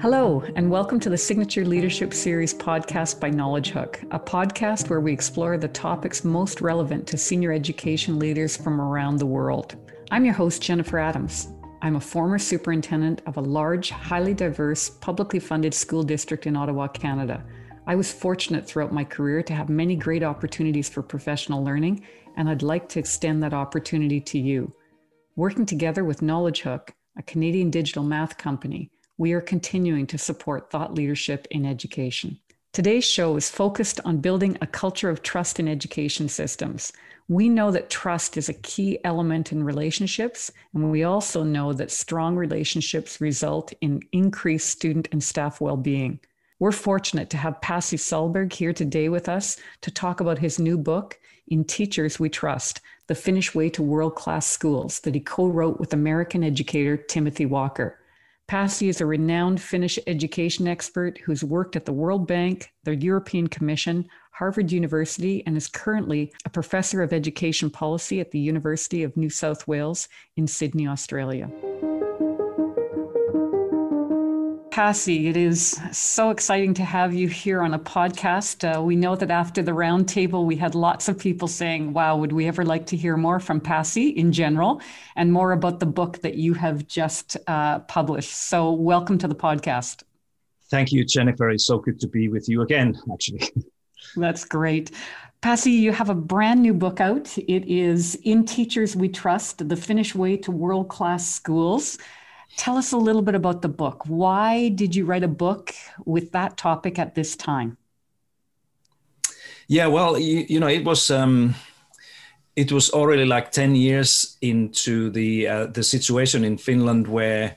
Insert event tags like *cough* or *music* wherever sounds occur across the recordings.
Hello, and welcome to the Signature Leadership Series podcast by Knowledgehook, a podcast where we explore the topics most relevant to senior education leaders from around the world. I'm your host, Jennifer Adams. I'm a former superintendent of a large, highly diverse, publicly funded school district in Ottawa, Canada. I was fortunate throughout my career to have many great opportunities for professional learning, and I'd like to extend that opportunity to you. Working together with Knowledgehook, a Canadian digital math company, we are continuing to support thought leadership in education. Today's show is focused on building a culture of trust in education systems. We know that trust is a key element in relationships, and we also know that strong relationships result in increased student and staff well being. We're fortunate to have Pasi Sahlberg here today with us to talk about his new book, In Teachers We Trust The Finnish Way to World Class Schools, that he co wrote with American educator Timothy Walker. Pasi is a renowned Finnish education expert who's worked at the World Bank, the European Commission, Harvard University, and is currently a professor of education policy at the University of New South Wales in Sydney, Australia. Pasi, it is so exciting to have you here on a podcast. Uh, we know that after the roundtable, we had lots of people saying, Wow, would we ever like to hear more from Pasi in general and more about the book that you have just uh, published? So, welcome to the podcast. Thank you, Jennifer. It's so good to be with you again, actually. *laughs* That's great. Pasi, you have a brand new book out. It is In Teachers We Trust The Finnish Way to World Class Schools. Tell us a little bit about the book. Why did you write a book with that topic at this time? Yeah, well, you, you know, it was um, it was already like ten years into the uh, the situation in Finland where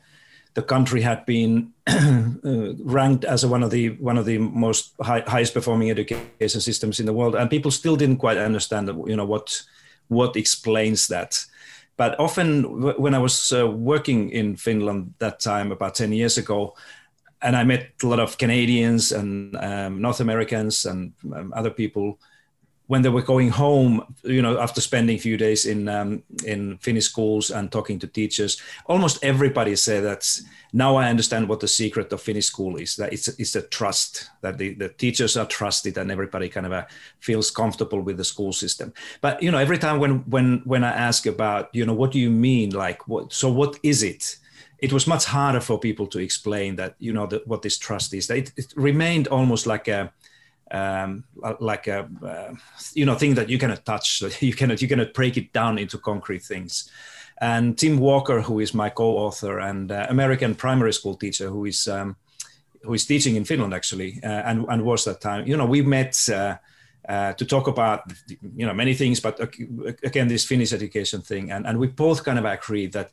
the country had been *clears throat* uh, ranked as one of the one of the most high, highest performing education systems in the world, and people still didn't quite understand, you know, what what explains that. But often, when I was uh, working in Finland that time, about 10 years ago, and I met a lot of Canadians and um, North Americans and um, other people when they were going home, you know, after spending a few days in um, in Finnish schools and talking to teachers, almost everybody said that now I understand what the secret of Finnish school is. That it's it's the trust that the, the teachers are trusted and everybody kind of uh, feels comfortable with the school system. But you know, every time when when when I ask about you know what do you mean like what so what is it? It was much harder for people to explain that you know the, what this trust is. It, it remained almost like a um, like a uh, you know thing that you cannot touch. *laughs* You cannot you cannot break it down into concrete things. And Tim Walker, who is my co-author and uh, American primary school teacher, who is um, who is teaching in Finland actually, uh, and and was that time. You know, we met. Uh, uh, to talk about you know many things, but again this Finnish education thing, and, and we both kind of agreed that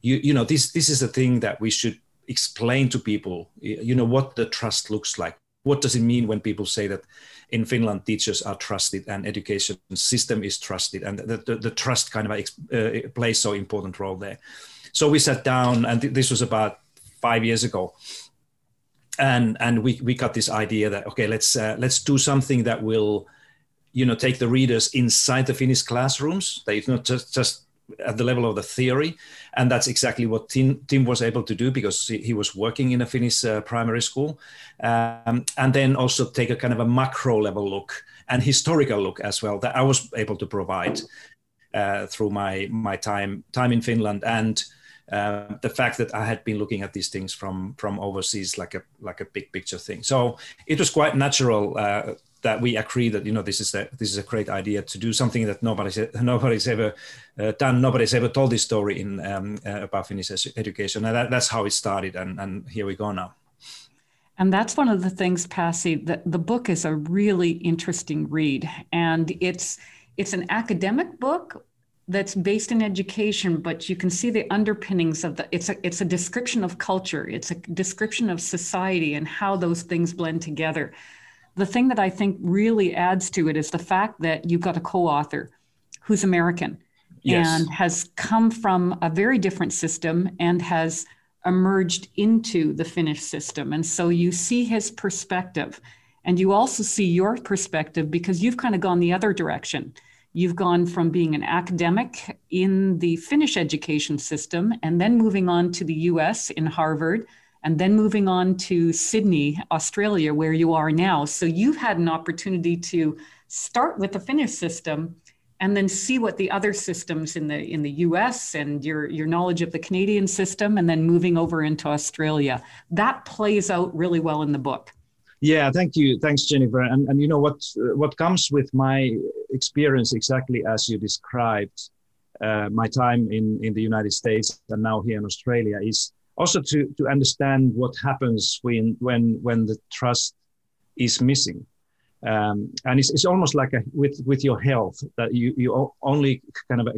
you you know this this is a thing that we should explain to people. You know what the trust looks like, what does it mean when people say that in Finland teachers are trusted and education system is trusted and the, the, the trust kind of uh, plays so important role there. So we sat down and th- this was about five years ago. And, and we, we got this idea that, okay, let's, uh, let's do something that will, you know, take the readers inside the Finnish classrooms. That it's not just, just at the level of the theory. And that's exactly what Tim, Tim was able to do because he, he was working in a Finnish uh, primary school. Um, and then also take a kind of a macro level look and historical look as well that I was able to provide uh, through my, my time, time in Finland. And uh, the fact that I had been looking at these things from from overseas, like a like a big picture thing. So it was quite natural uh, that we agree that you know this is a this is a great idea to do something that nobody's *laughs* nobody's ever uh, done. Nobody's ever told this story in um, uh, about Finnish education, and that, that's how it started. And and here we go now. And that's one of the things, Pasi That the book is a really interesting read, and it's it's an academic book that's based in education, but you can see the underpinnings of the. It's a it's a description of culture. It's a description of society and how those things blend together the thing that I think really adds to it is the fact that you've got a co author who's American yes. and has come from a very different system and has emerged into the Finnish system. And so you see his perspective and you also see your perspective because you've kind of gone the other direction. You've gone from being an academic in the Finnish education system and then moving on to the US in Harvard and then moving on to Sydney, Australia, where you are now. So you've had an opportunity to start with the Finnish system and then see what the other systems in the in the US and your your knowledge of the Canadian system and then moving over into Australia. That plays out really well in the book. Yeah, thank you. Thanks, Jennifer. And, and you know what what comes with my experience exactly as you described uh, my time in, in the United States and now here in Australia is also to, to understand what happens when when when the trust is missing. Um, and it's, it's almost like a, with with your health that you you only kind of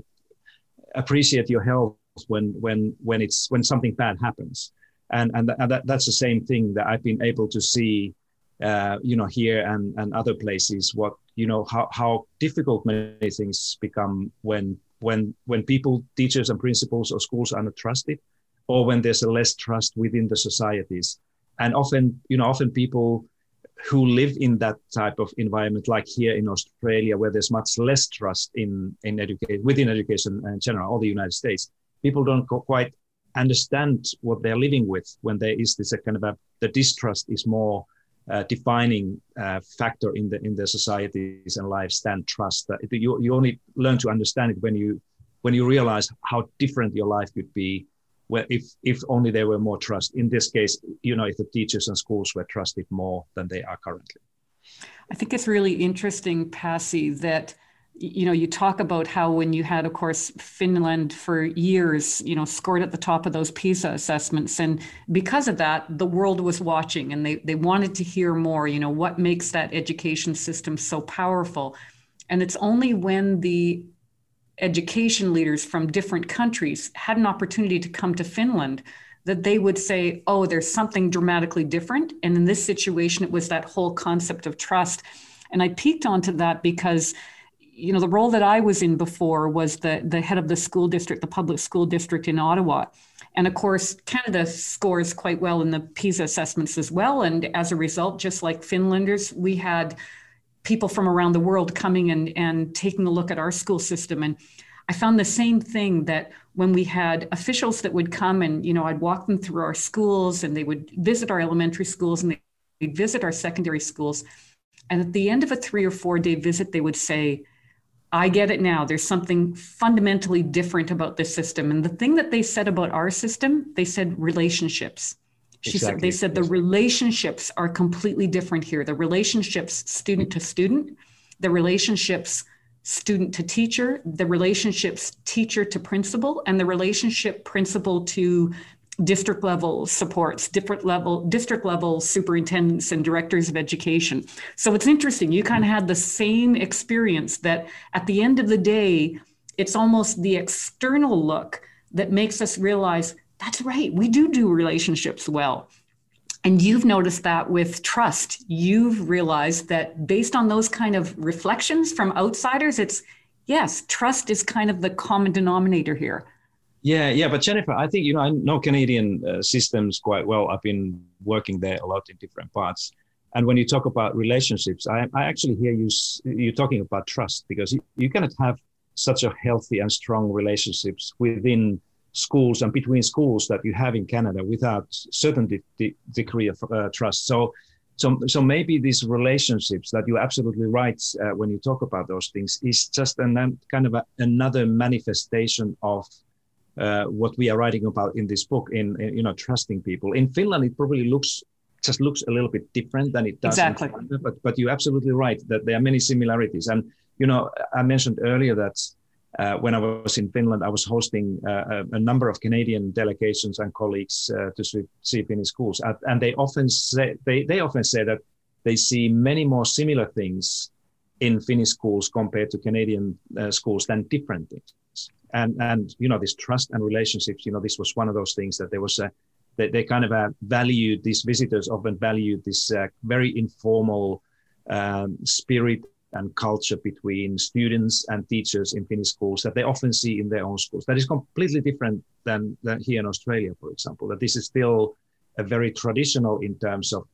appreciate your health when when when it's when something bad happens and and, and that, that's the same thing that I've been able to see uh, you know, here and, and other places, what, you know, how, how difficult many things become when, when, when people, teachers and principals or schools are not trusted or when there's a less trust within the societies. And often, you know, often people who live in that type of environment, like here in Australia, where there's much less trust in, in education, within education in general, or the United States, people don't quite understand what they're living with when there is this kind of a, the distrust is more uh, defining uh, factor in the in the societies and lives than trust. You you only learn to understand it when you when you realize how different your life could be, where if if only there were more trust. In this case, you know, if the teachers and schools were trusted more than they are currently. I think it's really interesting, Pasi, that you know you talk about how when you had of course finland for years you know scored at the top of those pisa assessments and because of that the world was watching and they, they wanted to hear more you know what makes that education system so powerful and it's only when the education leaders from different countries had an opportunity to come to finland that they would say oh there's something dramatically different. And in this situation it was that whole concept of trust. And i peeked onto that because you know the role that i was in before was the the head of the school district the public school district in ottawa. And of course canada scores quite well in the pisa assessments as well. And as a result just like finlanders we had people from around the world coming and and taking a look at our school system and i found the same thing that when we had officials that would come and you know i'd walk them through our schools and they would visit our elementary schools and they'd visit our secondary schools and at the end of a three or four day visit they would say I get it now. There's something fundamentally different about this system. And the thing that they said about our system, they said relationships. She exactly. said they said the relationships are completely different here. The relationships student to student, the relationships student to teacher, the relationships teacher to principal, and the relationship principal to district level supports, different level, district level superintendents and directors of education. So it's interesting. You kind of had the same experience that at the end of the day, it's almost the external look that makes us realize that's right, we do do relationships well. And you've noticed that with trust. You've realized that based on those kind of reflections from outsiders, it's yes, trust is kind of the common denominator here. Yeah, yeah, but Jennifer, I think you know I know Canadian uh, systems quite well. I've been working there a lot in different parts, and when you talk about relationships, I, I actually hear you you talking about trust because you, you cannot have such a healthy and strong relationships within schools and between schools that you have in Canada without certain de- de- degree of uh, trust. So, so, so maybe these relationships that you're absolutely right uh, when you talk about those things is just an kind of a, another manifestation of uh, what we are writing about in this book in, in, you know trusting people. In finland it probably looks just looks a little bit different than it does exactly. Canada, but but you're absolutely right that there are many similarities. And you know i mentioned earlier that uh, when I was in Finland, I was hosting uh, a, number of Canadian delegations and colleagues uh, to see, see Finnish schools, and they often say they, they often say that they see many more similar things in Finnish schools compared to Canadian uh, schools than different things. And and you know this trust and relationships you know this was one of those things that there was a they, they kind of uh, valued these visitors often valued this uh, very informal um, spirit and culture between students and teachers in Finnish schools that they often see in their own schools. That is completely different than, than here in Australia, for example. That this is still a very traditional in terms of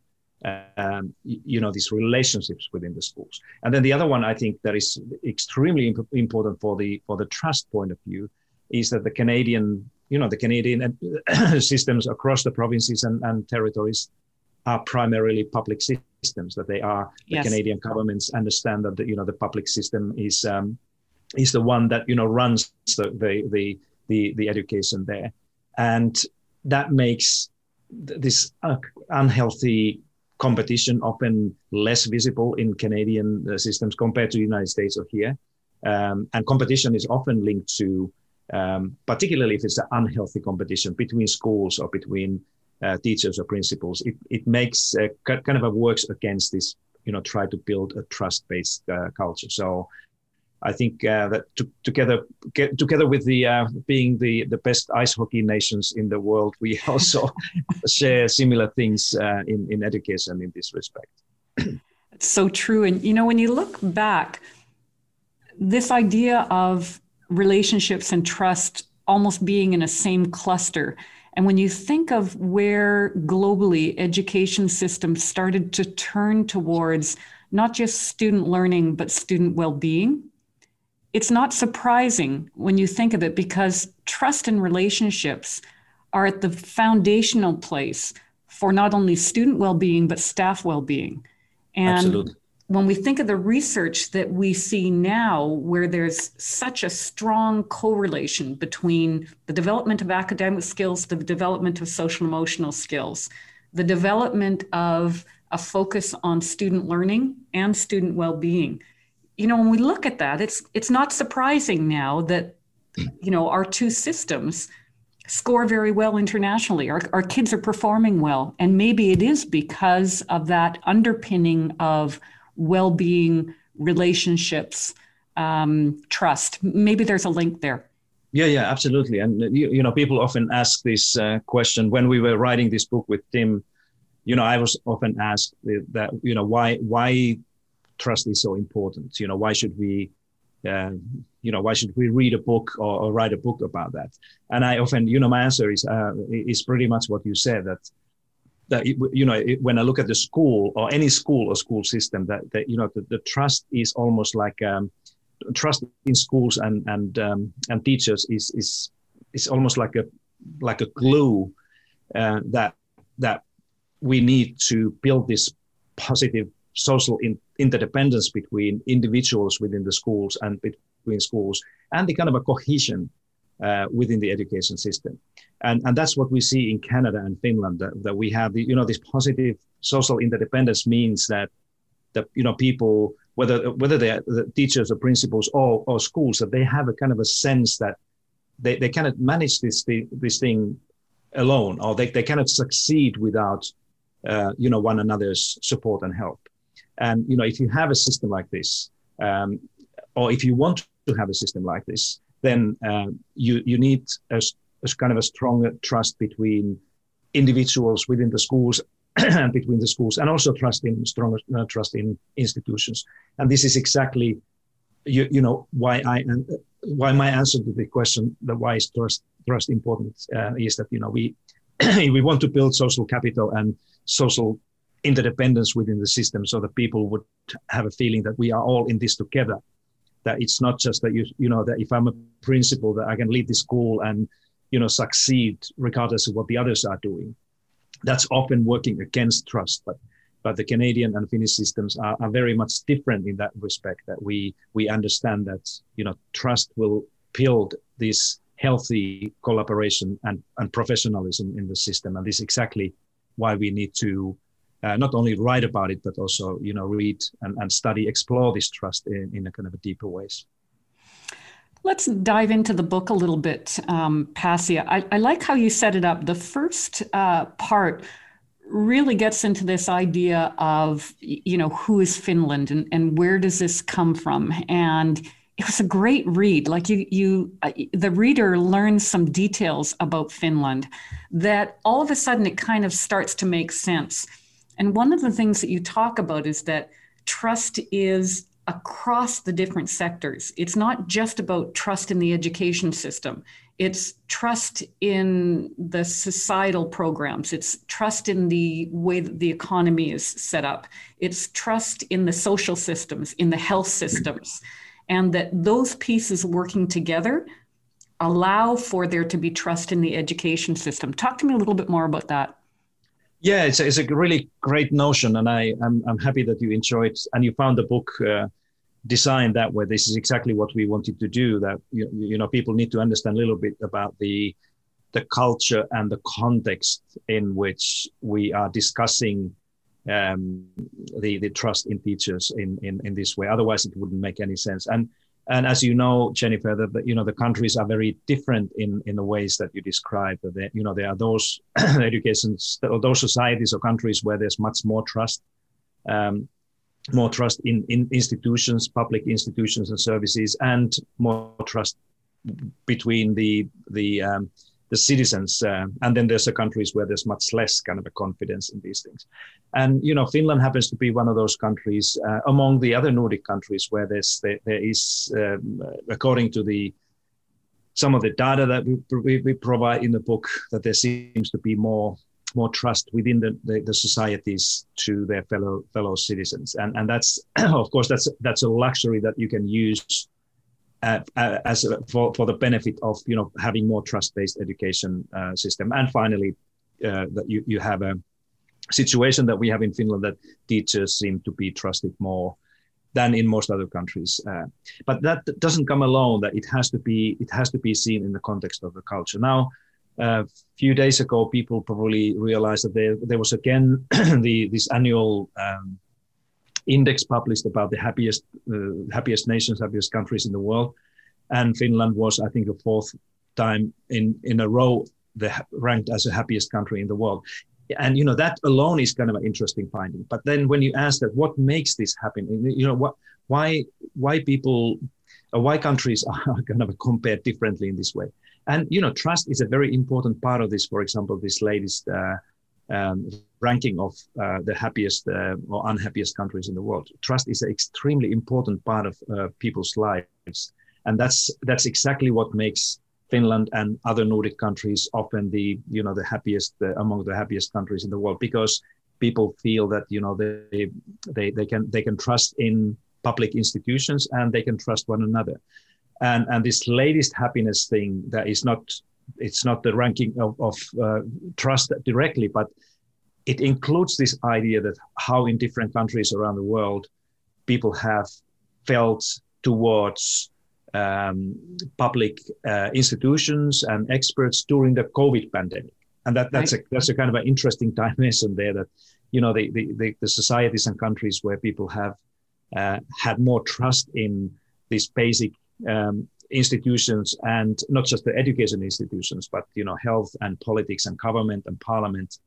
um, you know these relationships within the schools and then the other one i think that is extremely imp- important for the for the trust point of view is that the canadian you know the canadian *coughs* systems across the provinces and, and territories are primarily public systems that they are the yes. canadian governments understand that the, you know the public system is um, is the one that you know runs the the the the, the education there and that makes this uh, unhealthy competition often less visible in Canadian uh, systems compared to the United States or here. Um, and competition is often linked to, um, particularly if it's an unhealthy competition between schools or between uh, teachers or principals, it, it makes uh, kind of a works against this, you know, try to build a trust-based uh, culture. So I think uh, that to, together get, together with the uh, being the the best ice hockey nations in the world, we *laughs* also share similar things uh, in in education in this respect. It's so true, and you know when you look back, this idea of relationships and trust almost being in a same cluster. And when you think of where globally education systems started to turn towards not just student learning, but student well being, it's not surprising when you think of it because trust and relationships are at the foundational place for not only student well-being but staff well-being and Absolutely. When we think of the research that we see now where there's such a strong correlation between the development of academic skills the development of social emotional skills the development of a focus on student learning and student well-being you know, when we look at that, it's it's not surprising now that you know our two systems score very well internationally. Our, our kids are performing well, and maybe it is because of that underpinning of well-being, relationships, um, trust. Maybe there's a link there. Yeah, yeah, absolutely. And you, you know, people often ask this uh, question when we were writing this book with Tim. You know, I was often asked that you know why why trust is so important. You know, why should we, uh, you know, why should we read a book or, or, write a book about that? And I often, you know, my answer is uh, is pretty much what you said that that you know it, when I look at the school or any school or school system that that you know the, the trust is almost like um, trust in schools and and um, and teachers is is is almost like a like a glue uh, that that we need to build this positive social in, interdependence between individuals within the schools and between schools, and the kind of a cohesion uh, within the education system. And, and that's what we see in Canada and Finland, that, that we have, the, you know, this positive social interdependence means that, that you know, people, whether, whether they're the teachers or principals or, or schools, that they have a kind of a sense that they, they cannot manage this, this thing alone, or they, they cannot succeed without, uh, you know, one another's support and help. And you know, if you have a system like this, um, or if you want to have a system like this, then uh, you you need a, a, kind of a stronger trust between individuals within the schools and *clears throat* between the schools, and also trust in stronger uh, trust in institutions. And this is exactly, you you know, why I and uh, why my answer to the question that why is trust trust important uh, is that you know we *clears throat* we want to build social capital and social interdependence within the system so that people would have a feeling that we are all in this together that it's not just that you you know that if i'm a principal that i can lead the school and you know succeed regardless of what the others are doing. That's often working against trust but but the canadian and finnish systems are, are very much different in that respect that we we understand that you know trust will build this healthy collaboration and, and professionalism in the system. And this is exactly why we need to uh, not only write about it, but also you know read and, and study, explore this trust in, in a kind of a deeper ways. Let's dive into the book a little bit, um, Pasi. I, I, like how you set it up. The first uh, part really gets into this idea of you know who is Finland and, and where does this come from and it was a great read like you you uh, the reader learns some details about Finland that all of a sudden it kind of starts to make sense and one of the things that you talk about is that trust is across the different sectors. It's not just about trust in the education system. It's trust in the societal programs. It's trust in the way that the economy is set up. It's trust in the social systems, in the health systems. And that those pieces working together allow for there to be trust in the education system. Talk to me a little bit more about that. Yeah, it's a, it's a really great notion, and I I'm, I'm happy that you enjoyed and you found the book uh, designed that way. This is exactly what we wanted to do. That you, you know people need to understand a little bit about the the culture and the context in which we are discussing um, the the trust in teachers in, in in this way. Otherwise, it wouldn't make any sense. And and as you know, Jennifer, that you know the countries are very different in in the ways that you described. That you know there are those *clears throat* educations, or those societies or countries where there's much more trust, um, more trust in in institutions, public institutions and services, and more trust between the the um, the citizens. Uh, and then there's the countries where there's much less kind of a confidence in these things. And you know, Finland happens to be one of those countries uh, among the other Nordic countries where there's there, there is, um, according to the some of the data that we, we, we, provide in the book, that there seems to be more more trust within the, the, the societies to their fellow fellow citizens, and and that's *clears throat* of course that's that's a luxury that you can use uh, uh, as for, for the benefit of you know having more trust-based education uh, system. And finally uh, that you, you have a situation that we have in Finland that teachers seem to be trusted more than in most other countries uh, but that doesn't come alone that it has to be it has to be seen in the context of the culture. Now a few days ago people probably realized that there, there was again *clears throat* the this annual um, index published about the happiest uh, happiest nations, happiest countries in the world, and Finland was, I think, the fourth time in in a row the, ranked as the happiest country in the world. And you know that alone is kind of an interesting finding. But then when you ask that, what makes this happen? You know what? Why why people, uh, why countries *laughs* are kind of compared differently in this way? And you know, trust is a very important part of this. For example, this latest uh, um, ranking of uh, the happiest uh, or unhappiest countries in the world. Trust is an extremely important part of uh, people's lives, and that's that's exactly what makes Finland and other Nordic countries often the you know the happiest uh, among the happiest countries in the world because people feel that you know they they they can they can trust in public institutions and they can trust one another and and this latest happiness thing that is not it's not the ranking of, of uh, trust directly, but it includes this idea that how in different countries around the world people have felt towards um, public uh, institutions and experts during the COVID pandemic. And that, that's, a, that's a kind of an interesting *laughs* dimension there that, you know, the, the, the societies and countries where people have uh, had more trust in these basic um, institutions and not just the education institutions, but you know, health and politics and government and parliament,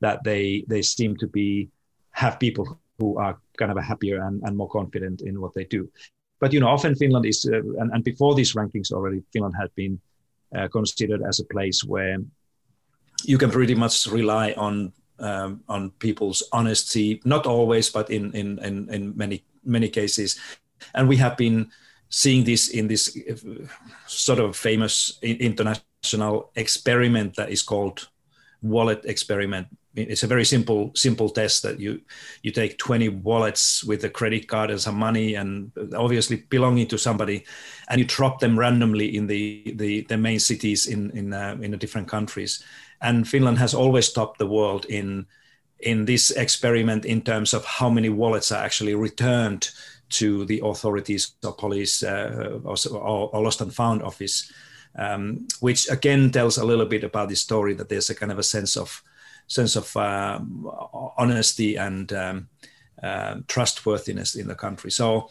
that they they seem to be have people who are kind of happier and, and more confident in what they do. But you know, often Finland is, uh, and, and before these rankings already, Finland had been uh, considered as a place where you can pretty much rely on um, on people's honesty. Not always, but in in in, in many many cases, and we have been seeing this in this uh, sort of famous international experiment that is called wallet experiment. It's a very simple simple test that you you take 20 wallets with a credit card and some money and obviously belonging to somebody and you drop them randomly in the the, the main cities in in uh, in the different countries. And finland has always topped the world in in this experiment in terms of how many wallets are actually returned to the authorities or police uh, or, or, lost and found office, um, which again tells a little bit about the story that there's a kind of a sense of sense of uh, honesty and um, uh, trustworthiness in the country. So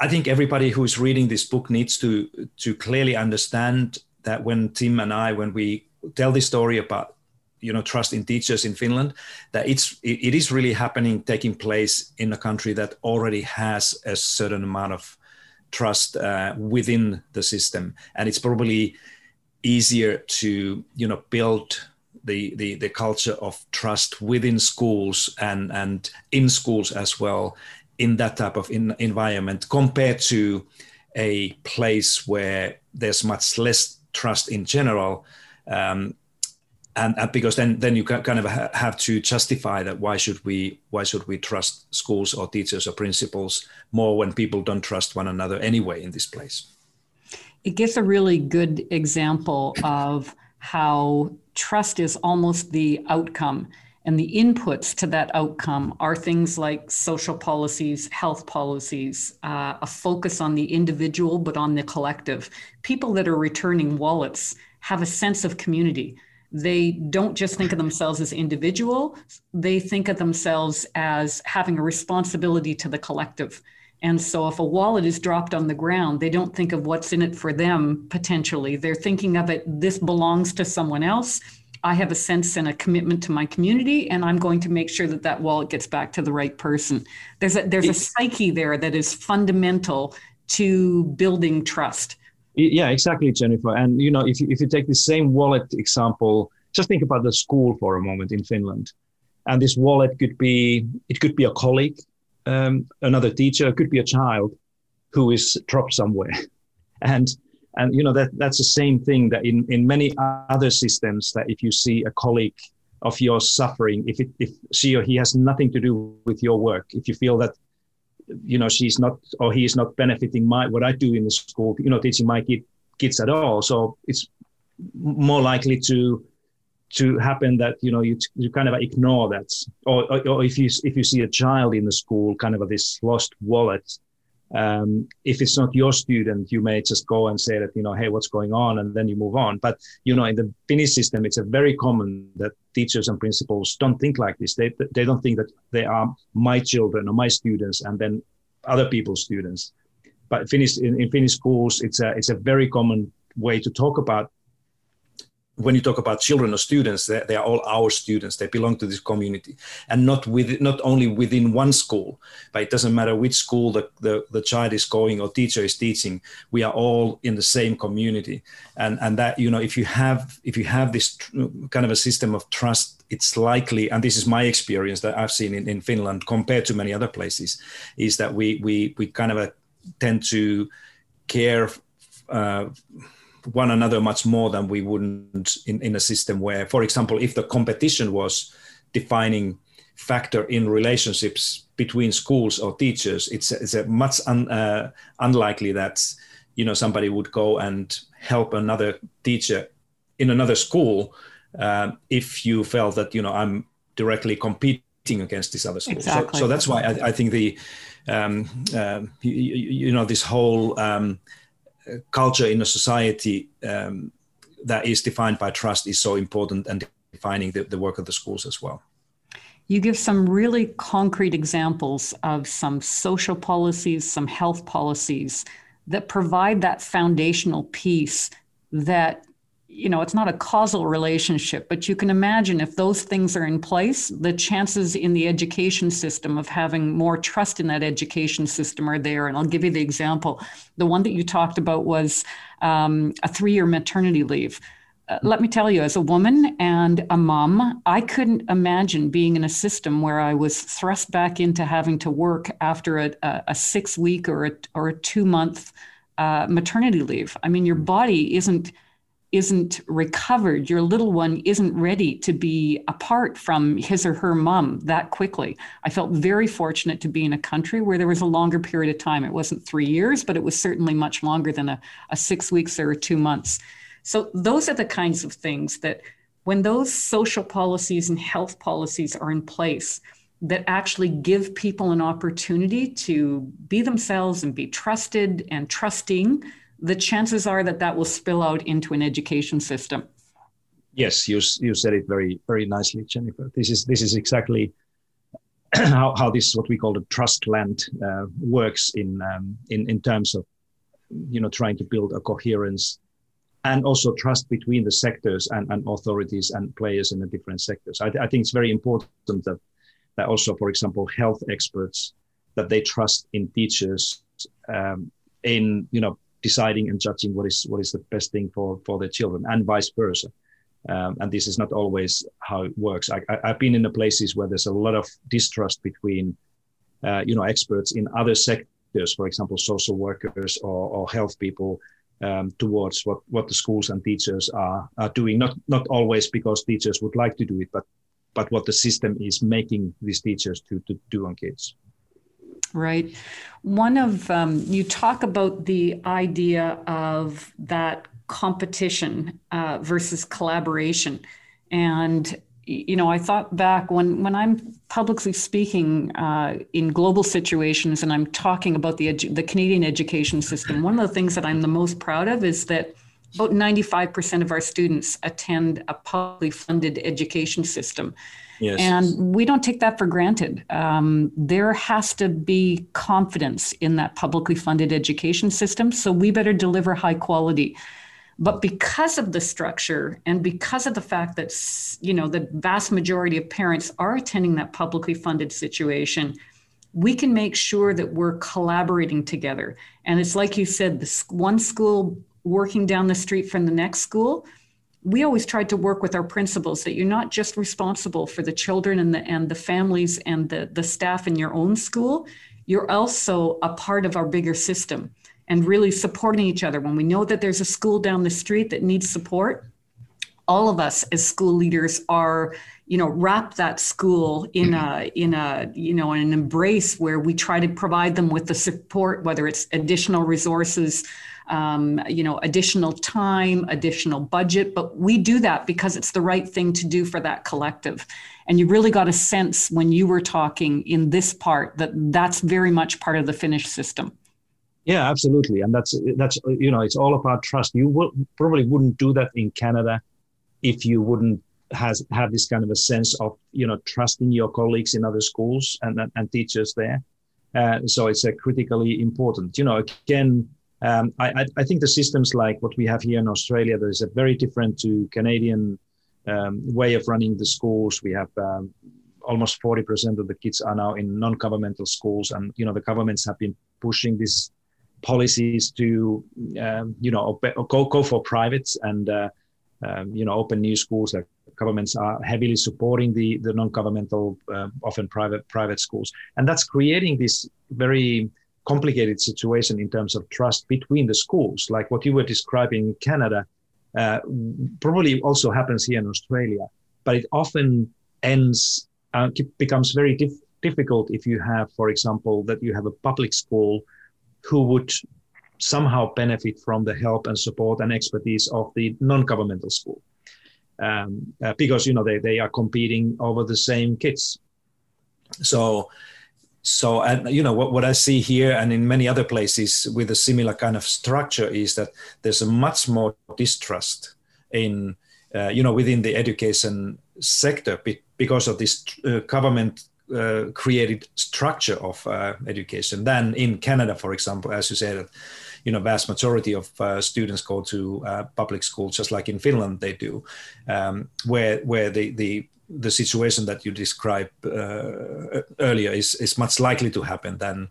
I think everybody who is reading this book needs to to clearly understand that when Tim and I, when we tell this story about you know trust in teachers in Finland that it's it is really happening taking place in a country that already has a certain amount of trust uh, within the system. And it's probably easier to you know build the, the the culture of trust within schools and and in schools as well in that type of in, environment compared to a place where there's much less trust in general um, and, and, because then then you kind of have to justify that why should we why should we trust schools or teachers or principals more when people don't trust one another anyway in this place it gives a really good example of how trust is almost the outcome and the inputs to that outcome are things like social policies, health policies, uh, a focus on the individual, but on the collective. People that are returning wallets have a sense of community. They don't just think of themselves as individual, they think of themselves as having a responsibility to the collective. And so if a wallet is dropped on the ground, they don't think of what's in it for them potentially. They're thinking of it, this belongs to someone else I have a sense and a commitment to my community, and I'm going to make sure that that wallet gets back to the right person. There's a there's a psyche there that is fundamental to building trust. Yeah, exactly, Jennifer. And you know, if you, if you take the same wallet example, just think about the school for a moment in Finland, and this wallet could be it could be a colleague, um, another teacher, it could be a child who is dropped somewhere, *laughs* and and you know that that's the same thing that in in many other systems that if you see a colleague of yours suffering if it, if she or he has nothing to do with your work if you feel that you know she's not or he is not benefiting my what i do in the school you know teaching my kid, kids at all. So it's more likely to to happen that you know you, you kind of ignore that. Or, or, or if you if you see a child in the school kind of this lost wallet um, if it's not your student, you may just go and say that, you know, hey, what's going on? And then you move on. But, you know, in the Finnish system, it's a very common that teachers and principals don't think like this. They, they don't think that they are my children or my students and then other people's students. But Finnish, in, in Finnish schools, it's a, it's a very common way to talk about when you talk about children or students, they, they, are all our students. They belong to this community, and not with not only within one school, but it doesn't matter which school the, the, the child is going or teacher is teaching. We are all in the same community, and and that you know if you have if you have this kind of a system of trust, it's likely, and this is my experience that I've seen in, in Finland compared to many other places, is that we we we kind of a, tend to care. Uh, one another much more than we wouldn't in, in a system where, for example, if the competition was defining factor in relationships between schools or teachers, it's, it's a much un, uh, unlikely that you know somebody would go and help another teacher in another school uh, if you felt that you know I'm directly competing against this other school. Exactly. So, so that's why I, I think the um, uh, you, you, know this whole um, culture in a society um, that is defined by trust is so important and defining the, the work of the schools as well. You give some really concrete examples of some social policies, some health policies that provide that foundational piece that you know it's not a causal relationship but you can imagine if those things are in place the chances in the education system of having more trust in that education system are there. And i'll give you the example. The one that you talked about was um, a three-year maternity leave. Uh, let me tell you as a woman and a mom i couldn't imagine being in a system where i was thrust back into having to work after a, a, a six week or a, or a two month uh, maternity leave. I mean your body isn't isn't recovered, your little one isn't ready to be apart from his or her mom that quickly. I felt very fortunate to be in a country where there was a longer period of time. It wasn't three years, but it was certainly much longer than a, a six weeks or two months. So, those are the kinds of things that when those social policies and health policies are in place, that actually give people an opportunity to be themselves and be trusted and trusting the chances are that that will spill out into an education system. Yes, you, you said it very very nicely, Jennifer. This is this is exactly *clears throat* how, how this what we call the trust land uh, works in um, in in terms of you know trying to build a coherence and also trust between the sectors and, and authorities and players in the different sectors. I, I think it's very important that that also, for example, health experts that they trust in teachers um, in you know deciding and judging what is what is the best thing for for their children and vice versa um, and this is not always how it works I, I, have been in the places where there's a lot of distrust between uh, you know, experts in other sectors, for example, social workers or, or health people, um, towards what, what the schools and teachers are, are doing. Not not always because teachers would like to do it, but but what the system is making these teachers to, to do on kids. Right. One of um, you talk about the idea of that competition uh, versus collaboration, and you know, I thought back when when I'm publicly speaking uh, in global situations and I'm talking about the edu- the Canadian education system. One of the things that I'm the most proud of is that about 95% of our students attend a publicly funded education system. Yes. And we don't take that for granted. Um, there has to be confidence in that publicly funded education system. So we better deliver high quality. But because of the structure and because of the fact that you know the vast majority of parents are attending that publicly funded situation, we can make sure that we're collaborating together. And it's like you said, this one school working down the street from the next school. We always tried to work with our principals that you're not just responsible for the children and the and the families and the, the staff in your own school, you're also a part of our bigger system and really supporting each other. When we know that there's a school down the street that needs support, all of us as school leaders are you know wrap that school in a in a you know an embrace where we try to provide them with the support whether it's additional resources um, you know additional time additional budget but we do that because it's the right thing to do for that collective and you really got a sense when you were talking in this part that that's very much part of the finnish system yeah, absolutely, and that's that's you know it's all about trust. You will, probably wouldn't do that in Canada if you wouldn't has have this kind of a sense of you know trusting your colleagues in other schools and and, teachers there. Uh, so it's a critically important. You know, again, um, I I think the systems like what we have here in Australia that is a very different to Canadian um, way of running the schools. We have um, almost 40% of the kids are now in non-governmental schools and you know the governments have been pushing these policies to um, you know go go for privates and uh, um, you know open new schools. Like governments are heavily supporting the the non-governmental, uh, often private private schools, and that's creating this very complicated situation in terms of trust between the schools. Like what you were describing in Canada, uh, probably also happens here in Australia, but it often ends uh, becomes very dif- difficult if you have, for example, that you have a public school who would somehow benefit from the help and support and expertise of the non-governmental school um, uh, because you know they, they are competing over the same kids so so and you know what, what i see here and in many other places with a similar kind of structure is that there's a much more distrust in uh, you know within the education sector because of this uh, government uh, created structure of uh, education. Than in Canada, for example, as you said, that you know, vast majority of uh, students go to uh, public school, just like in Finland they do, um, where where the the the situation that you described uh, earlier is is much likely to happen than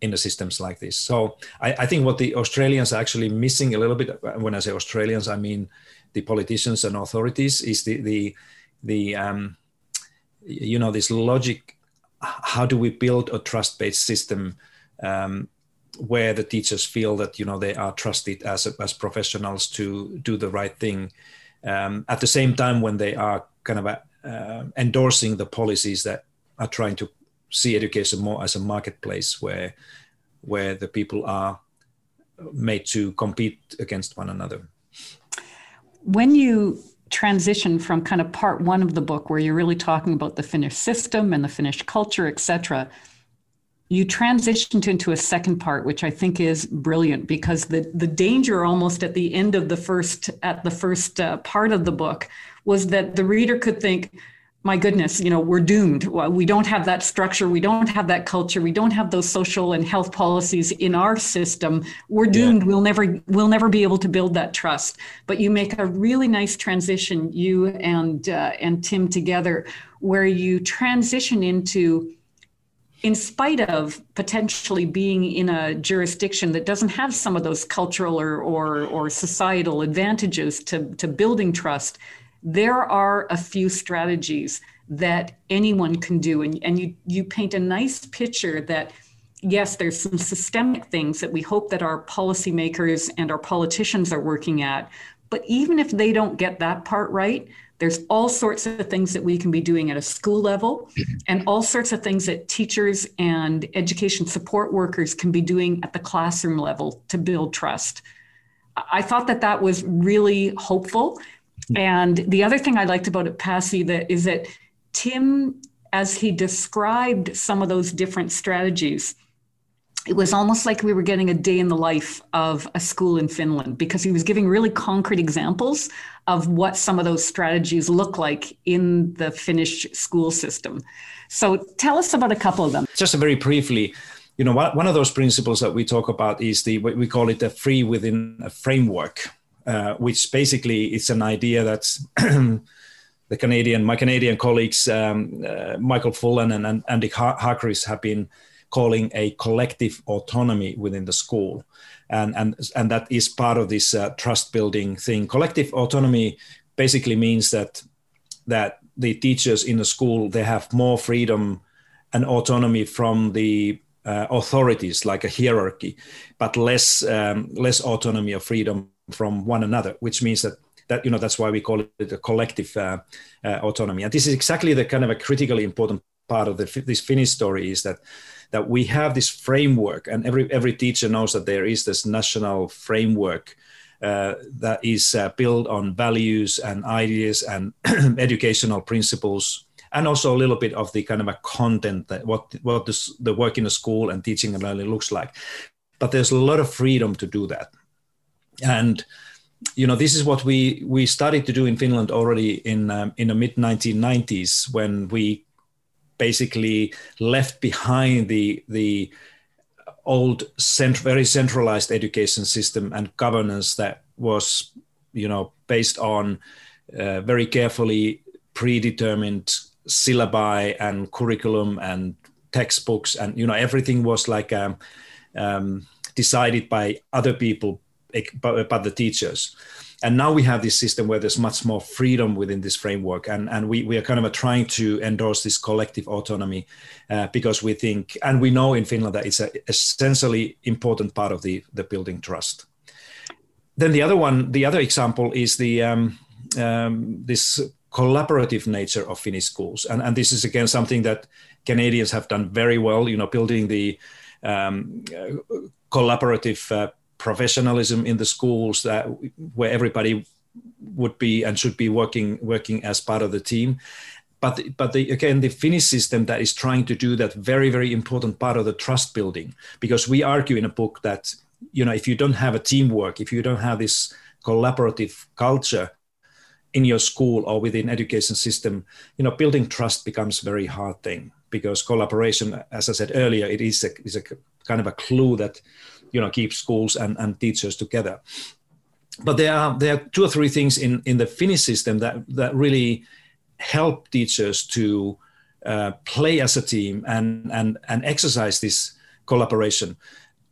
in the systems like this. So I, I, think what the Australians are actually missing a little bit. When I say Australians, I mean the politicians and authorities. Is the the the um, you know this logic how do we build a trust-based system um, where the teachers feel that you know they are trusted as as professionals to do the right thing um, at the same time when they are kind of uh, endorsing the policies that are trying to see education more as a marketplace where where the people are made to compete against one another when you transition from kind of part one of the book where you're really talking about the Finnish system and the Finnish culture, etc., you transitioned into a second part, which I think is brilliant because the the danger almost at the end of the first at the first uh, part of the book was that the reader could think, my goodness, you know, we're doomed. We don't have that structure. We don't have that culture. We don't have those social and health policies in our system. We're doomed. Yeah. We'll never, we'll never be able to build that trust. But you make a really nice transition, you and uh, and Tim together, where you transition into, in spite of potentially being in a jurisdiction that doesn't have some of those cultural or or, or societal advantages to to building trust there are a few strategies that anyone can do. And, and you, you paint a nice picture that yes, there's some systemic things that we hope that our policymakers and our politicians are working at. But even if they don't get that part right, there's all sorts of things that we can be doing at a school level, and all sorts of things that teachers and education support workers can be doing at the classroom level to build trust. I thought that that was really hopeful. And the other thing I liked about it, Pasi, that is that Tim, as he described some of those different strategies, it was almost like we were getting a day in the life of a school in Finland because he was giving really concrete examples of what some of those strategies look like in the Finnish school system. So tell us about a couple of them. Just very briefly, you know, one of those principles that we talk about is the we call it the free within a framework, uh, which basically it's an idea that *clears throat* the Canadian my Canadian colleagues um, uh, Michael Fullan and, and Andy Hargreaves have been calling a collective autonomy within the school. And, and, and that is part of this uh, trust building thing. Collective autonomy basically means that, that the teachers in the school, they have more freedom and autonomy from the uh, authorities like a hierarchy, but less, um, less autonomy or freedom from one another, which means that that you know that's why we call it a collective uh, uh, autonomy and this is exactly the kind of a critically important part of the, this Finnish story is that that we have this framework, and every every teacher knows that there is this national framework uh, that is uh, built on values and ideas and *clears throat* educational principles, and also a little bit of the kind of a content that what what this, the work in the school and teaching and learning looks like. But there's a lot of freedom to do that, and you know this is what we we started to do in Finland already in um, in the mid 1990s when we basically left behind the the old cent- very centralized education system and governance that was you know based on uh, very carefully predetermined syllabi and curriculum and textbooks. And you know everything was like um, um, decided by other people but, but the teachers. And now we have this system where there's much more freedom within this framework. And, and we, we are kind of trying to endorse this collective autonomy uh, because we think and we know in finland that it's an essentially important part of the, the building trust. Then the other one the other example is the um, um, this collaborative nature of finnish schools. And, and this is again something that canadians have done very well you know building the um, uh, collaborative uh, professionalism in the schools that where everybody would be and should be working working as part of the team. But but the, again the finnish system that is trying to do that very very important part of the trust building because we argue in a book that you know if you don't have a teamwork if you don't have this collaborative culture in your school or within education system you know building trust becomes a very hard thing because collaboration as i said earlier it is a, is a kind of a clue that you know keep schools and, and teachers together. But there are there are two or three things in in the finnish system that that really help teachers to uh, play as a team and and and exercise this collaboration.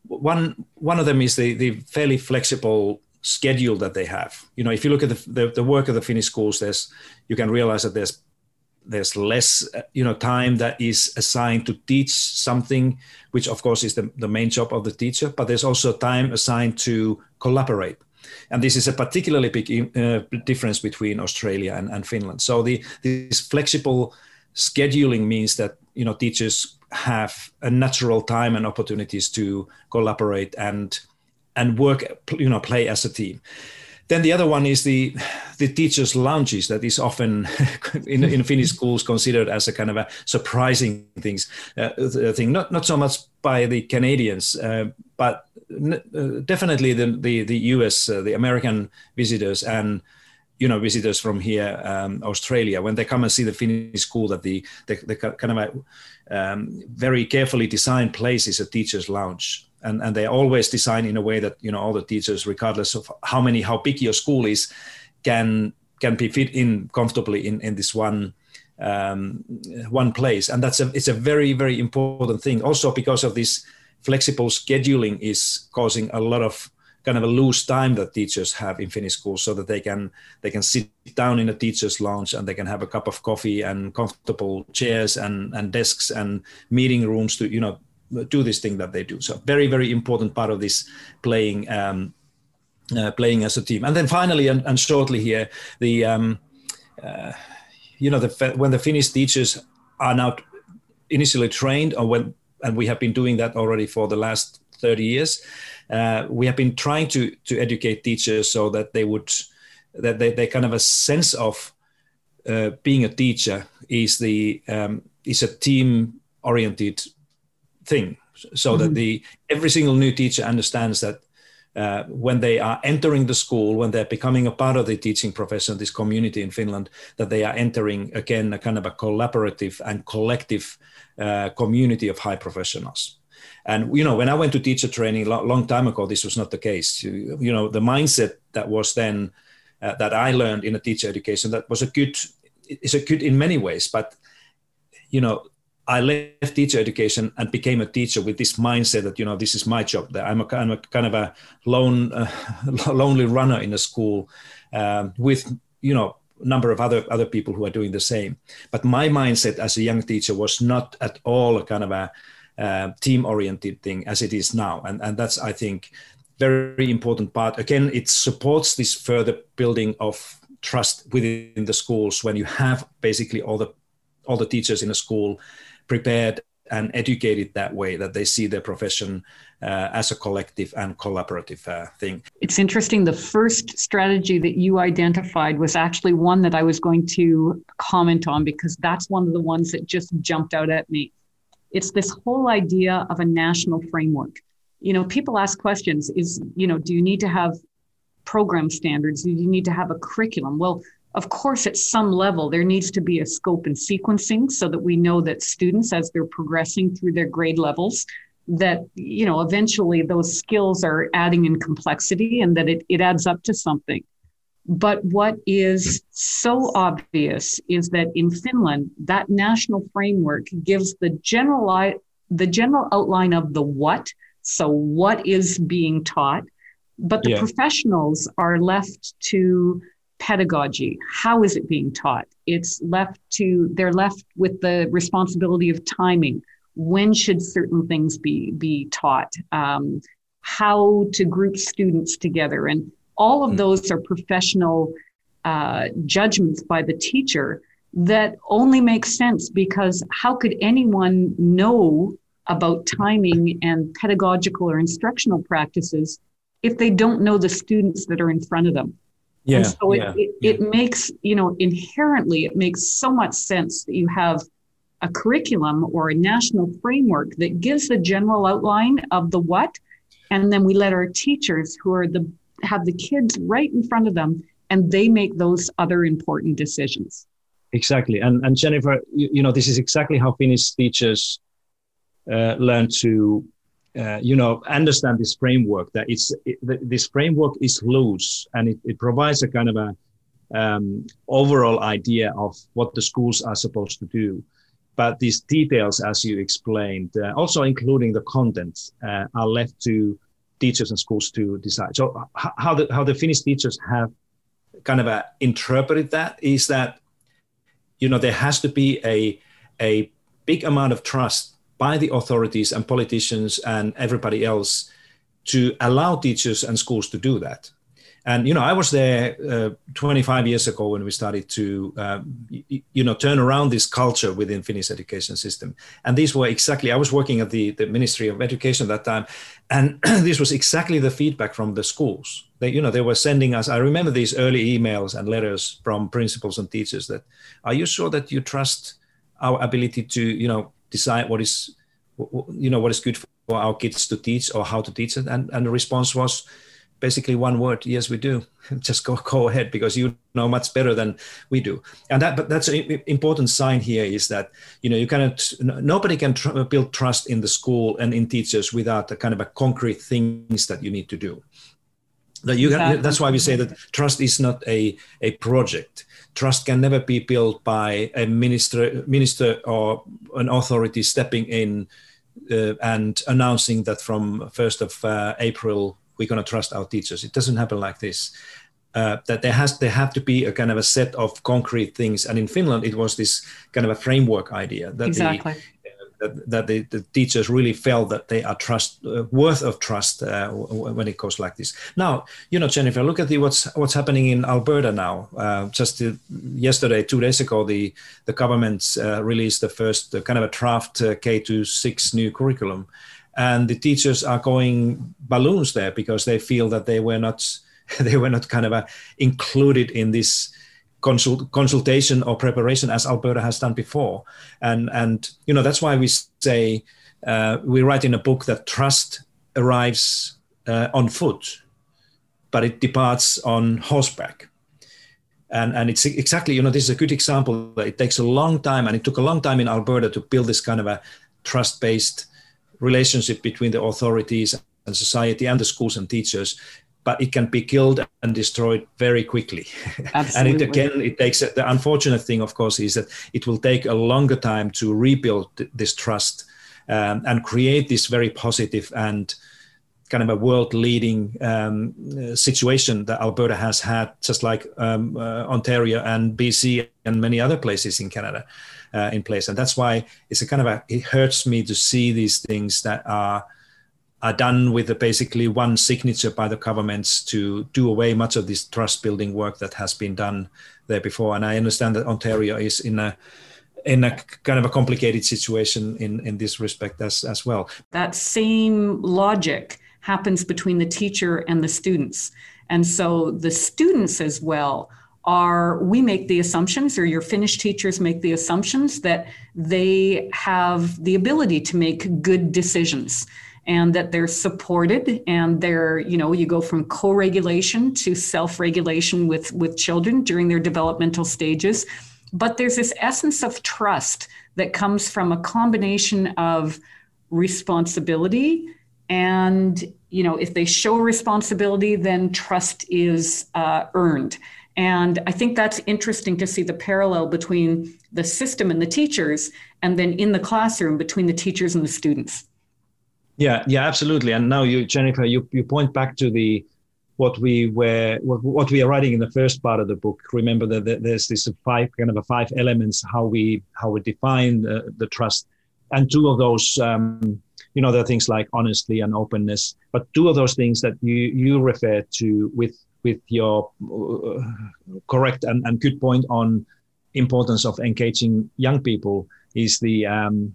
One one of them is the the fairly flexible schedule that they have. You know if you look at the, the, the work of the finnish schools there's you can realize that there's there's less uh, you know time that is assigned to teach something which of course is the, the main job of the teacher but there's also time assigned to collaborate. And this is a particularly big uh, difference between australia and, and finland. So the this flexible scheduling means that you know teachers have a natural time and opportunities to collaborate and and work you know play as a team then the other one is the the teachers' lounges that is often *laughs* in, in Finnish schools considered as a kind of a surprising things uh, thing. Not not so much by the Canadians, uh, but n- uh, definitely the the, the U.S. Uh, the American visitors and you know visitors from here um, australia when they come and see the finnish school that the the, the kind of a um, very carefully designed place is a teacher's lounge and and they always design in a way that you know all the teachers regardless of how many how big your school is can can be fit in comfortably in in this one um, one place. And that's a it's a very very important thing. Also because of this flexible scheduling is causing a lot of kind of a loose time that teachers have in Finnish schools so that they can they can sit down in a teacher's lounge and they can have a cup of coffee and comfortable chairs and, and desks and meeting rooms to you know do this thing that they do. So very very important part of this playing um, uh, playing as a team. And then finally and, and shortly here the um, uh, you know the when the Finnish teachers are now initially trained or when and we have been doing that already for the last 30 years uh, we have been trying to to educate teachers so that they would that they, they kind of a sense of uh, being a teacher is the um, is a team oriented thing so mm-hmm. that the every single new teacher understands that uh, when they are entering the school, when they're becoming a part of the teaching profession, this community in Finland, that they are entering again a kind of a collaborative and collective uh, community of high professionals. And you know, when I went to teacher training a long, long time ago, this was not the case. You, you know, the mindset that was then uh, that I learned in a teacher education that was a good. It's a good in many ways, but you know, I left teacher education and became a teacher with this mindset that you know this is my job. That I'm a kind of a, kind of a lone, uh, *laughs* lonely runner in a school um, with you know a number of other other people who are doing the same. But my mindset as a young teacher was not at all a kind of a uh, team oriented thing as it is now, and and that's I think very important part. Again, it supports this further building of trust within the schools when you have basically all the all the teachers in a school prepared and educated that way that they see their profession uh, as a collective and collaborative uh, thing. It's interesting. The first strategy that you identified was actually one that I was going to comment on because that's one of the ones that just jumped out at me. It's this whole idea of a national framework. You know, people ask questions is, you know, do you need to have program standards? Do you need to have a curriculum? Well, of course, at some level, there needs to be a scope and sequencing so that we know that students, as they're progressing through their grade levels, that you know eventually those skills are adding in complexity and that it, it adds up to something but what is so obvious is that in finland that national framework gives the general the general outline of the what so what is being taught but the yeah. professionals are left to pedagogy. How is it being taught? It's left to they're left with the responsibility of timing. When should certain things be be taught? Um, how to group students together? And all of hmm. those are professional uh, judgments by the teacher that only make sense because how could anyone know about timing and pedagogical or instructional practices if they don't know the students that are in front of them yeah, and so yeah, it, it, yeah. it makes, you know, inherently, it makes so much sense that you have a curriculum or a national framework that gives the general outline of the what. And then we let our teachers who are the, have the kids right in front of them and they make those other important decisions. Exactly. And, and Jennifer, you, you know, this is exactly how Finnish teachers uh, learn to uh, you know understand this framework that it's it, this framework is loose and it, it provides a kind of a um, overall idea of what the schools are supposed to do. But these details as you explained uh, also including the content uh, are left to teachers and schools to decide. So how the how the finnish teachers have kind of a, interpreted that is that you know there has to be a a big amount of trust by the authorities and politicians and everybody else to allow teachers and schools to do that. And you know, I was there uh, 25 years ago when we started to, y- you know, turn around this culture within Finnish education system. And these were exactly. I was working at the, the Ministry of Education at that time, and *clears throat* this was exactly the feedback from the schools. They, you know, they were sending us. I remember these early emails and letters from principals and teachers that, "Are you sure that you trust our ability to, you know, decide what is you know what is good for our kids to teach or how to teach it. And, and the response was basically one word yes we do. *laughs* Just go go ahead because you know much better than we do. And that but that's an important sign here is that you know you cannot nobody can tr- build trust in the school and in teachers without a kind of a concrete things that you need to do. That you exactly. that's why we say that trust is not a a project trust can never be built by a minister, minister or an authority stepping in uh, and announcing that from 1st of uh, April we're going to trust our teachers. It doesn't happen like this. Uh, that there has there have to be a kind of a set of concrete things, and in Finland it was this kind of a framework idea that exactly. the that, the, the, teachers really felt that they are trust uh, worth of trust uh, when it goes like this. Now, you know, Jennifer, look at the what's what's happening in Alberta now. Uh, just yesterday, two days ago, the the government uh, released the first kind of a draft uh, K to six new curriculum, and the teachers are going balloons there because they feel that they were not *laughs* they were not kind of uh, included in this consult, consultation or preparation as Alberta has done before. And, and you know, that's why we say, uh, we write in a book that trust arrives uh, on foot, but it departs on horseback. And, and it's exactly, you know, this is a good example. It takes a long time, and it took a long time in Alberta to build this kind of a trust based relationship between the authorities and society and the schools and teachers but it can be killed and destroyed very quickly. *laughs* and it again, it takes the unfortunate thing, of course, is that it will take a longer time to rebuild this trust um, and create this very positive and kind of a world-leading um, situation that Alberta has had, just like um, uh, Ontario and BC and many other places in Canada uh, in place. And that's why it's a kind of a it hurts me to see these things that are are done with basically one signature by the governments to do away much of this trust building work that has been done there before. And I understand that Ontario is in a in a kind of a complicated situation in, in this respect as, as well. That same logic happens between the teacher and the students. And so the students as well are we make the assumptions or your Finnish teachers make the assumptions that they have the ability to make good decisions and that they're supported and they're you know you go from co-regulation to self-regulation with with children during their developmental stages. But there's this essence of trust that comes from a combination of responsibility and you know if they show responsibility then trust is uh, earned. And i think that's interesting to see the parallel between the system and the teachers and then in the classroom between the teachers and the students yeah, yeah, absolutely. And now you, Jennifer, you, you point back to the what we were what, what we are writing in the first part of the book. Remember that there's this five kind of a five elements how we how we define the, the trust, and two of those. Um, you know, there are things like honesty and openness, but two of those things that you you refer to with with your uh, correct and, and good point on importance of engaging young people is the um,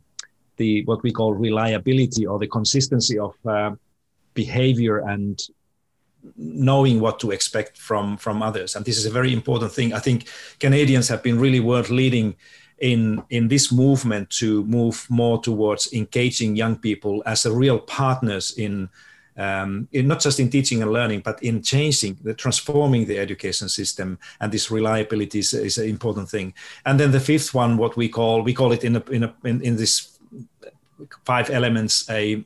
the what we call reliability or the consistency of uh, behavior and knowing what to expect from from others. And this is a very important thing. I think canadians have been really world leading in in this movement to move more towards engaging young people as a real partners in um, in not just in teaching and learning, but in changing, the transforming the education system, and this reliability is, is an important thing. And then the fifth one, what we call we call it in a, in, a, in, in this five elements a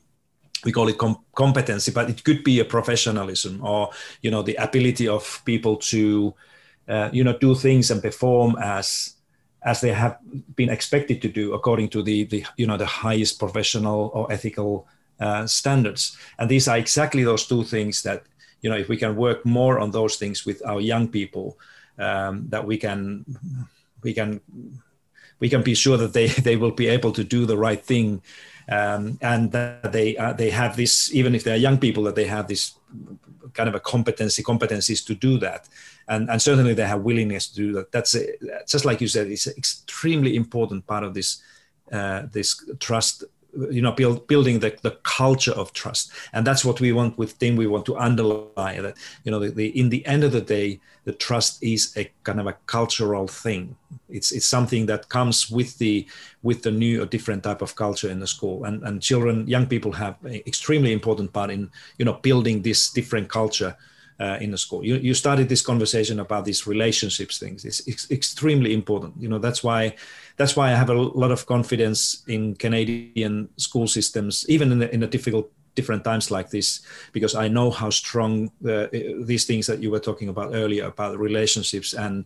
we call it com- competency but it could be a professionalism or you know the ability of people to uh, you know do things and perform as as they have been expected to do according to the the you know the highest professional or ethical uh, standards. And these are exactly those two things that you know if we can work more on those things with our young people um, that we can we can we can be sure that they *laughs* they will be able to do the right thing um, and that they uh, they have this even if they are young people that they have this kind of a competency competencies to do that. And and certainly they have willingness to do that. That's a, just like you said it's an extremely important part of this uh, this trust you know build, building the, the culture of trust. And that's what we want with tim. We want to underline that you know the, the, in the end of the day the trust is a kind of a cultural thing. It's it's something that comes with the with the new or different type of culture in the school. And and children young people have an extremely important part in you know building this different culture uh, in the school. You, you started this conversation about these relationships things. It's, extremely important. You know that's why that's why I have a lot of confidence in Canadian school systems, even in the, in the difficult different times like this, because I know how strong these things that you were talking about earlier about relationships and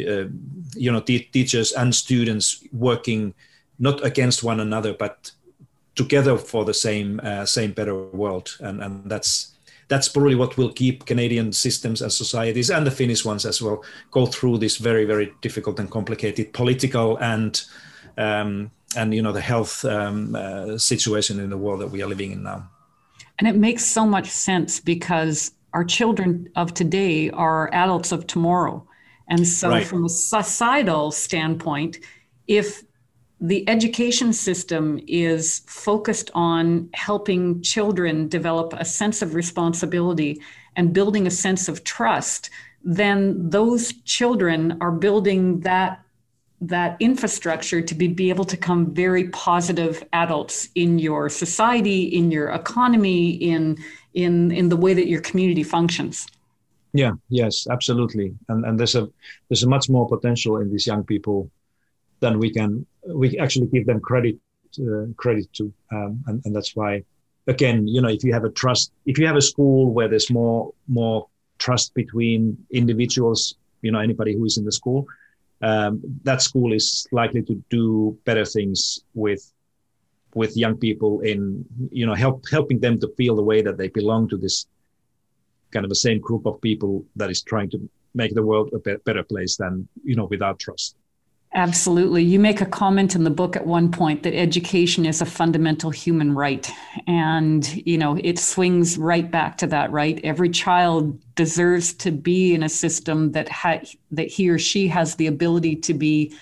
uh, you know teachers and students working not against one another but together for the same uh, same better world and and that's that's probably what will keep Canadian systems and societies and the Finnish ones as well go through this very very difficult and complicated political and um, and you know the health um, uh, situation in the world that we are living in now. And it makes so much sense because our children of today are adults of tomorrow. And so, right. from a societal standpoint, if the education system is focused on helping children develop a sense of responsibility and building a sense of trust, then those children are building that that infrastructure to be, be able to become very positive adults in your society, in your economy, in in in the way that your community functions. Yeah, yes, absolutely. And and there's a there's a much more potential in these young people than we can we actually give them credit uh, credit to, um, and and that's why again, you know, if you have a trust, if you have a school where there's more more trust between individuals, you know, anybody who is in the school, um, that school is likely to do better things with with young people in you know help helping them to feel the way that they belong to this kind of the same group of people that is trying to make the world a better place than you know without trust Absolutely. You make a comment in the book at one point that education is a fundamental human right. And, you know, it swings right back to that, right? Every child deserves to be in a system that ha- that he or she has the ability to be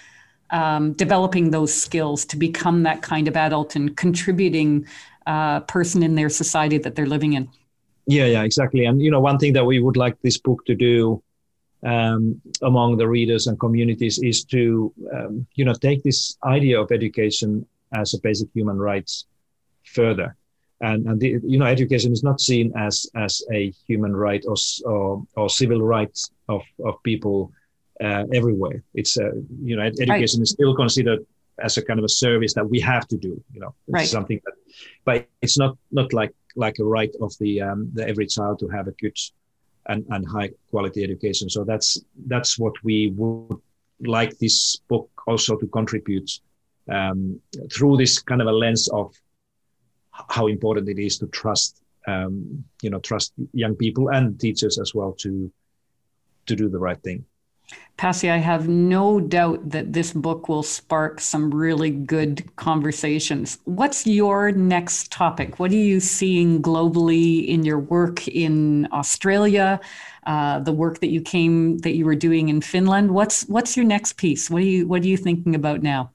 um, developing those skills to become that kind of adult and contributing uh, person in their society that they're living in. Yeah, yeah, exactly. And, you know, one thing that we would like this book to do um, among the readers and communities is to um, you know take this idea of education as a basic human rights further and, and the, you know education is not seen as as a human right or or, or civil rights of, of people uh, everywhere it's uh, you know education right. is still considered as a kind of a service that we have to do you know right. something that but it's not not like like a right of the um, the every child to have a good and, and high quality education. So that's that's what we would like this book also to contribute um, through this kind of a lens of how important it is to trust um, you know trust young people and teachers as well to to do the right thing. Pasi, I have no doubt that this book will spark some really good conversations. What's your next topic? What are you seeing globally in your work in Australia? Uh, the work that you came that you were doing in Finland. What's what's your next piece? What are you what are you thinking about now?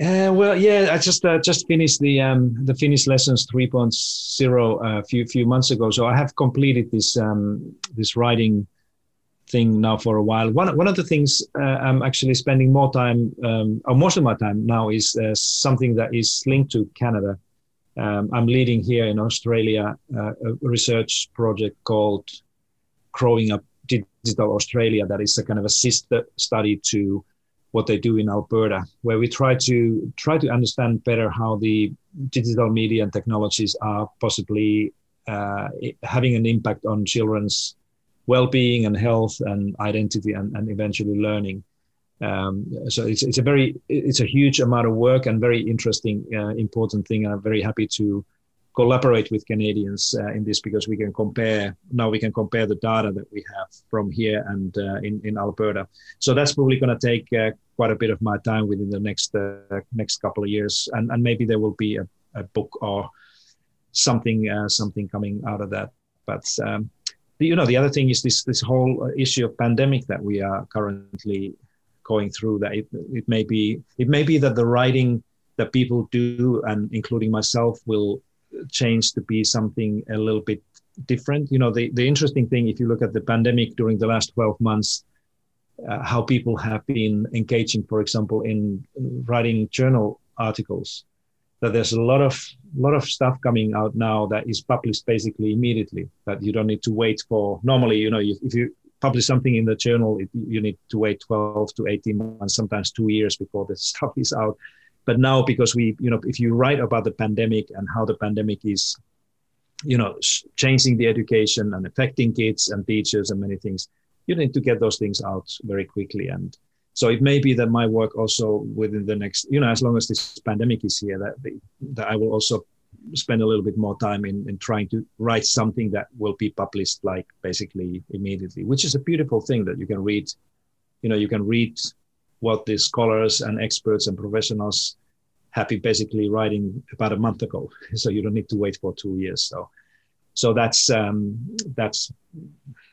Uh, well, yeah, I just uh, just finished the um, the Finnish lessons 3.0 a uh, few few months ago. So I have completed this um, this writing thing now for a while. One one of the things uh, I'm actually spending more time, um, or most of my time now, is uh, something that is linked to Canada. Um, I'm leading here in Australia uh, a research project called Growing Up Digital Australia. That is a kind of a sister study to what they do in Alberta, where we try to try to understand better how the digital media and technologies are possibly uh, having an impact on children's well-being and health and identity and, and eventually learning. Um, so it's, it's a very it's a huge amount of work and very interesting, uh, important thing. And i'm very happy to collaborate with Canadians uh, in this because we can compare now we can compare the data that we have from here and uh, in in Alberta. So that's probably going to take uh, quite a bit of my time within the next uh, next couple of years, and and maybe there will be a, a book or something uh, something coming out of that. But um, you know the other thing is this this whole issue of pandemic that we are currently going through that it, it may be it may be that the writing that people do and including myself will change to be something a little bit different. You know the, the interesting thing if you look at the pandemic during the last 12 months uh, how people have been engaging for example in writing journal articles that there's a lot of lot of stuff coming out now that is published basically immediately that you don't need to wait for normally you know if you publish something in the journal it, you need to wait 12 to 18 months sometimes two years before the *laughs* stuff is out. But now because we you know if you write about the pandemic and how the pandemic is you know changing the education and affecting kids and teachers and many things you need to get those things out very quickly and so it may be that my work also within the next you know as long as this pandemic is here that that i will also spend a little bit more time in, in trying to write something that will be published like basically immediately, which is a beautiful thing that you can read. You know, you can read what the scholars and experts and professionals have been basically writing about a month ago. *laughs* So you don't need to wait for two years. So, so that's um, that's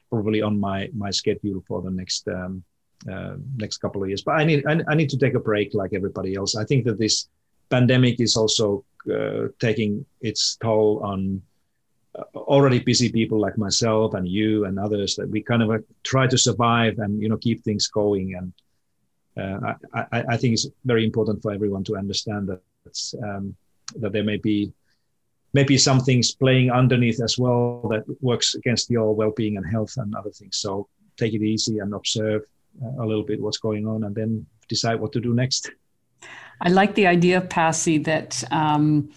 probably on my my schedule for the next um, uh, next couple of years. But I need I, I, need to take a break like everybody else. I think that this pandemic is also uh, taking its toll on uh, already busy people like myself and you and others that we kind of uh, try to survive and you know keep things going and uh, I, I, think it's very important for everyone to understand that um, that there may be maybe some things playing underneath as well that works against your well-being and health and other things so take it easy and observe a little bit what's going on and then decide what to do next I like the idea, Pasi, that um,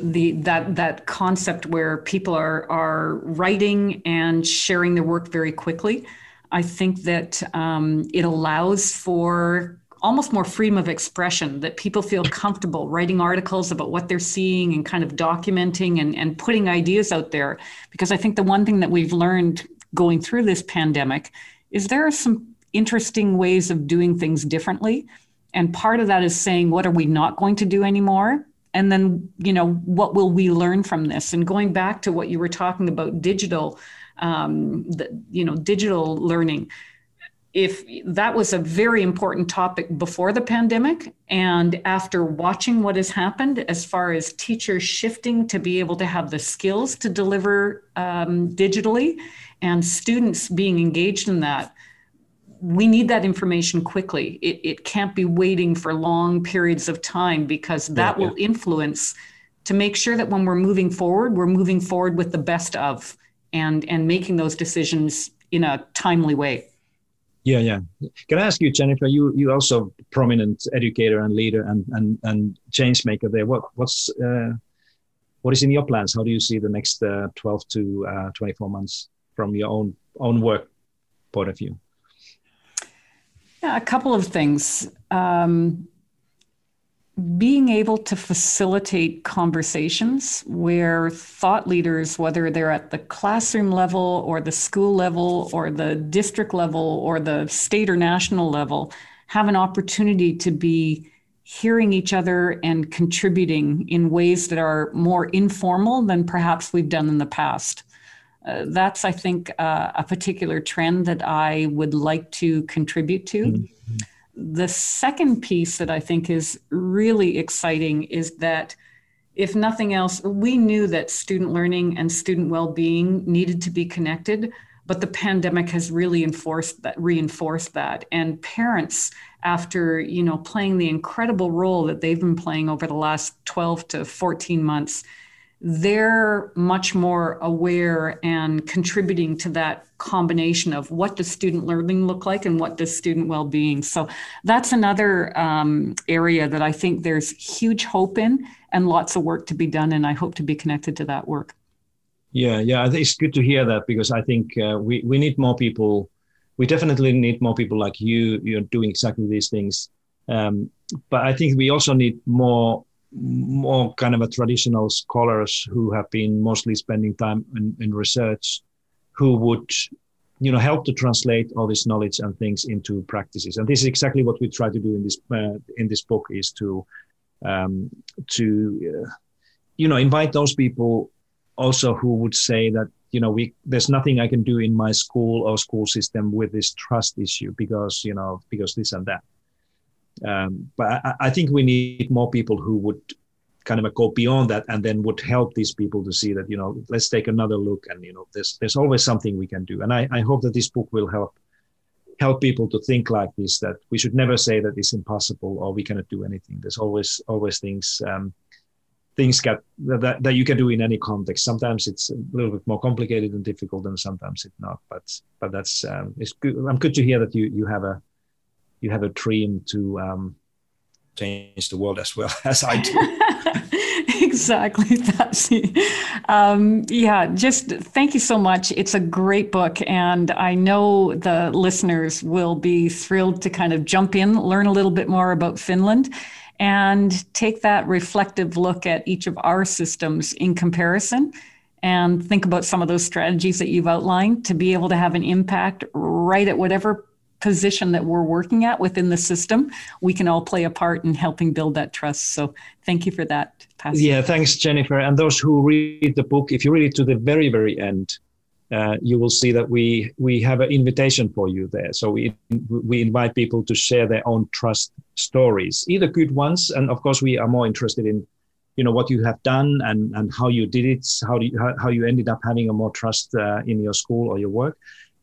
the that that concept where people are are writing and sharing their work very quickly. I think that um, it allows for almost more freedom of expression that people feel comfortable writing articles about what they're seeing and kind of documenting and, and putting ideas out there because i think the one thing that we've learned going through this pandemic is there are some interesting ways of doing things differently and part of that is saying, what are we not going to do anymore? And then, you know, what will we learn from this? And going back to what you were talking about, digital, um, the, you know, digital learning. If that was a very important topic before the pandemic, and after watching what has happened as far as teachers shifting to be able to have the skills to deliver um, digitally, and students being engaged in that, we need that information quickly. It, it can't be waiting for long periods of time because that yeah, will yeah. influence to make sure that when we're moving forward, we're moving forward with the best of and and making those decisions in a timely way. Yeah, yeah. Can I ask you, Jennifer? You you also prominent educator and leader and and and change maker there. What what's uh, what is in your plans? How do you see the next uh, twelve to uh, twenty four months from your own own work point of view? Yeah, a couple of things. Um, being able to facilitate conversations where thought leaders, whether they're at the classroom level or the school level or the district level or the state or national level, have an opportunity to be hearing each other and contributing in ways that are more informal than perhaps we've done in the past. Uh, that's, I think, uh, a particular trend that I would like to contribute to. Mm-hmm. The second piece that I think is really exciting is that, if nothing else, we knew that student learning and student well being needed to be connected, but the pandemic has really enforced that, reinforced that. And parents, after you know playing the incredible role that they've been playing over the last 12 to 14 months, they're much more aware and contributing to that combination of what does student learning look like and what does student well-being. So that's another um, area that i think there's huge hope in and lots of work to be done and i hope to be connected to that work. Yeah yeah it's good to hear that because i think uh, we, we need more people we definitely need more people like you you're doing exactly these things. Um, but i think we also need more more kind of a traditional scholars who have been mostly spending time in, in research who would you know help to translate all this knowledge and things into practices. And this is exactly what we try to do in this uh, in this book is to um, to uh, you know invite those people also who would say that you know we there's nothing i can do in my school or school system with this trust issue because you know because this and that um, but I, I, think we need more people who would kind of go beyond that and then would help these people to see that you know let's take another look and you know there's there's always something we can do. And I, I hope that this book will help help people to think like this that we should never say that it's impossible or we cannot do anything. There's always always things um, things get that, that you can do in any context. Sometimes it's a little bit more complicated and difficult and sometimes it's not but but that's um, it's good. I'm good to hear that you you have a you have a dream to um, change the world as well *laughs* as I do. *laughs* exactly, *laughs* Pasi. Um, yeah, just thank you so much. It's a great book, and I know the listeners will be thrilled to kind of jump in, learn a little bit more about Finland, and take that reflective look at each of our systems in comparison and think about some of those strategies that you've outlined to be able to have an impact right at whatever position that we're working at within the system, we can all play a part in helping build that trust. So thank you for that. Pasi. Yeah, thanks, Jennifer. And those who read the book, if you read it to the very, very end, uh, you will see that we we have an invitation for you there. So we we invite people to share their own trust stories, either good ones, and of course we are more interested in, you know, what you have done and and how you did it, how you, how, how you ended up having a more trust uh, in your school or your work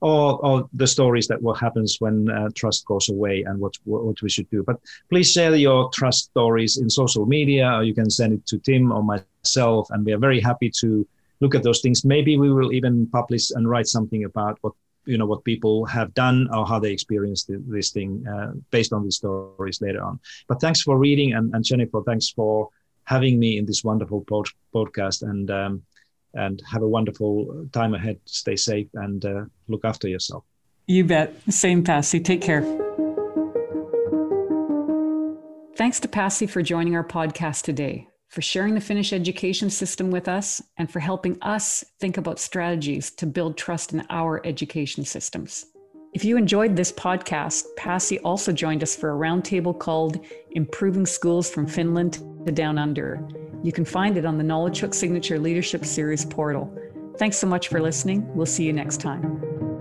or, or the stories that what happens when uh, trust goes away and what, what we should do. But please share your trust stories in social media, or you can send it to Tim or myself, and we are very happy to look at those things. Maybe we will even publish and write something about what you know what people have done or how they experienced this thing uh, based on these stories later on. But thanks for reading, and, and Jennifer, thanks for having me in this wonderful pod- podcast. And um, and have a wonderful time ahead. Stay safe and uh, look after yourself. You bet. Same, Pasi. Take care. Thanks to Pasi for joining our podcast today, for sharing the Finnish education system with us, and for helping us think about strategies to build trust in our education systems. If you enjoyed this podcast, Pasi also joined us for a roundtable called Improving Schools from Finland to Down Under. You can find it on the Knowledgehook Signature Leadership Series portal. Thanks so much for listening. We'll see you next time.